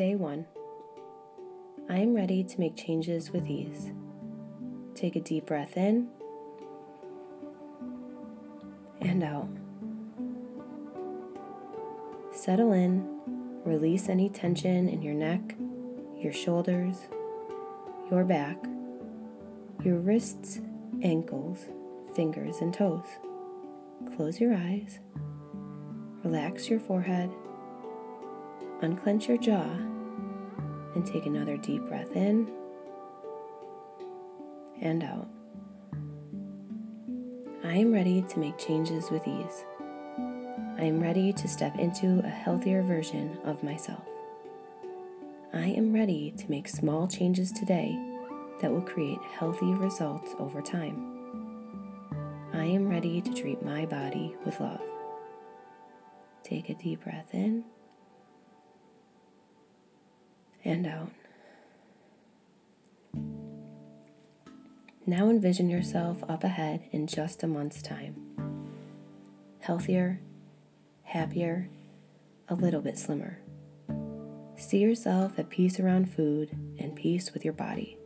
Day 1. I am ready to make changes with ease. Take a deep breath in and out. Settle in, release any tension in your neck, your shoulders, your back, your wrists, ankles, fingers, and toes. Close your eyes, relax your forehead, unclench your jaw, and take another deep breath in and out. I am ready to make changes with ease. I am ready to step into a healthier version of myself. I am ready to make small changes today that will create healthy results over time. I am ready to treat my body with love. Take a deep breath in and out. Now envision yourself up ahead in just a month's time. Healthier, happier, a little bit slimmer. See yourself at peace around food and peace with your body.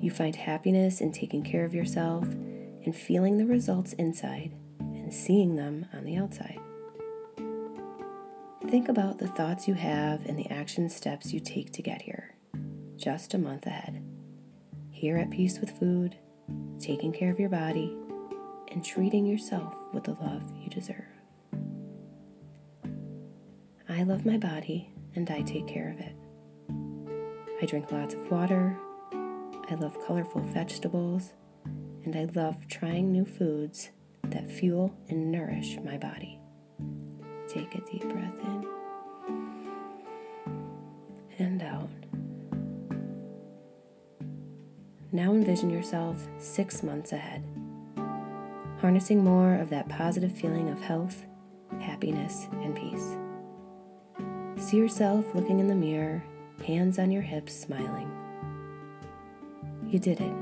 You find happiness in taking care of yourself and feeling the results inside and seeing them on the outside. Think about the thoughts you have and the action steps you take to get here, just a month ahead here at peace with food, taking care of your body, and treating yourself with the love you deserve. I love my body and I take care of it. I drink lots of water. I love colorful vegetables. And I love trying new foods that fuel and nourish my body. Take a deep breath in and out. Now envision yourself six months ahead, harnessing more of that positive feeling of health, happiness, and peace. See yourself looking in the mirror, hands on your hips, smiling. You did it.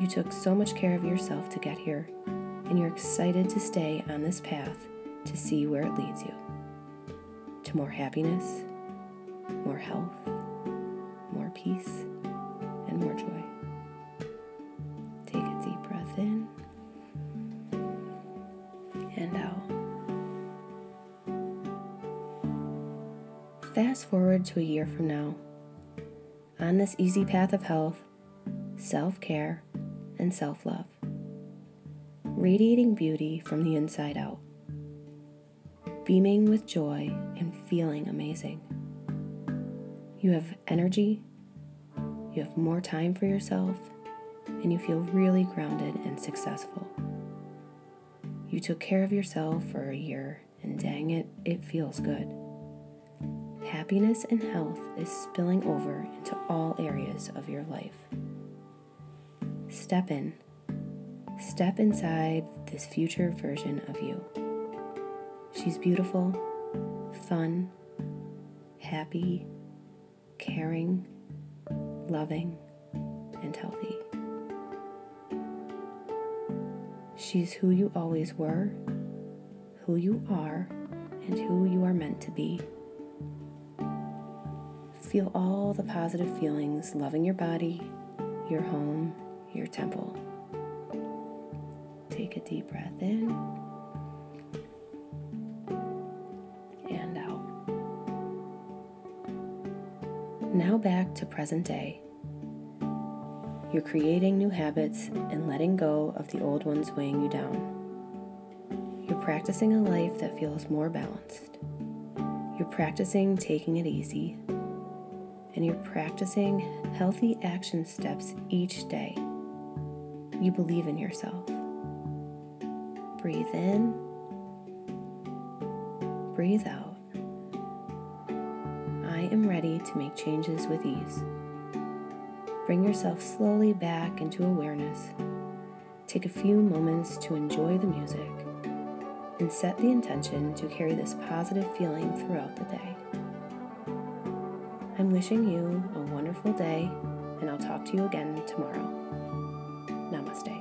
You took so much care of yourself to get here, and you're excited to stay on this path to see where it leads you to more happiness, more health, more peace, and more joy. Take a deep breath in and out. Fast forward to a year from now. On this easy path of health, self care, and self love. Radiating beauty from the inside out. Beaming with joy and feeling amazing. You have energy, you have more time for yourself, and you feel really grounded and successful. You took care of yourself for a year, and dang it, it feels good. Happiness and health is spilling over into all areas of your life. Step in. Step inside this future version of you. She's beautiful, fun, happy, caring, loving, and healthy. She's who you always were, who you are, and who you are meant to be. Feel all the positive feelings loving your body, your home, your temple. Take a deep breath in Now back to present day. You're creating new habits and letting go of the old ones weighing you down. You're practicing a life that feels more balanced. You're practicing taking it easy. And you're practicing healthy action steps each day. You believe in yourself. Breathe in, breathe out. Am ready to make changes with ease. Bring yourself slowly back into awareness. Take a few moments to enjoy the music and set the intention to carry this positive feeling throughout the day. I'm wishing you a wonderful day, and I'll talk to you again tomorrow. Namaste.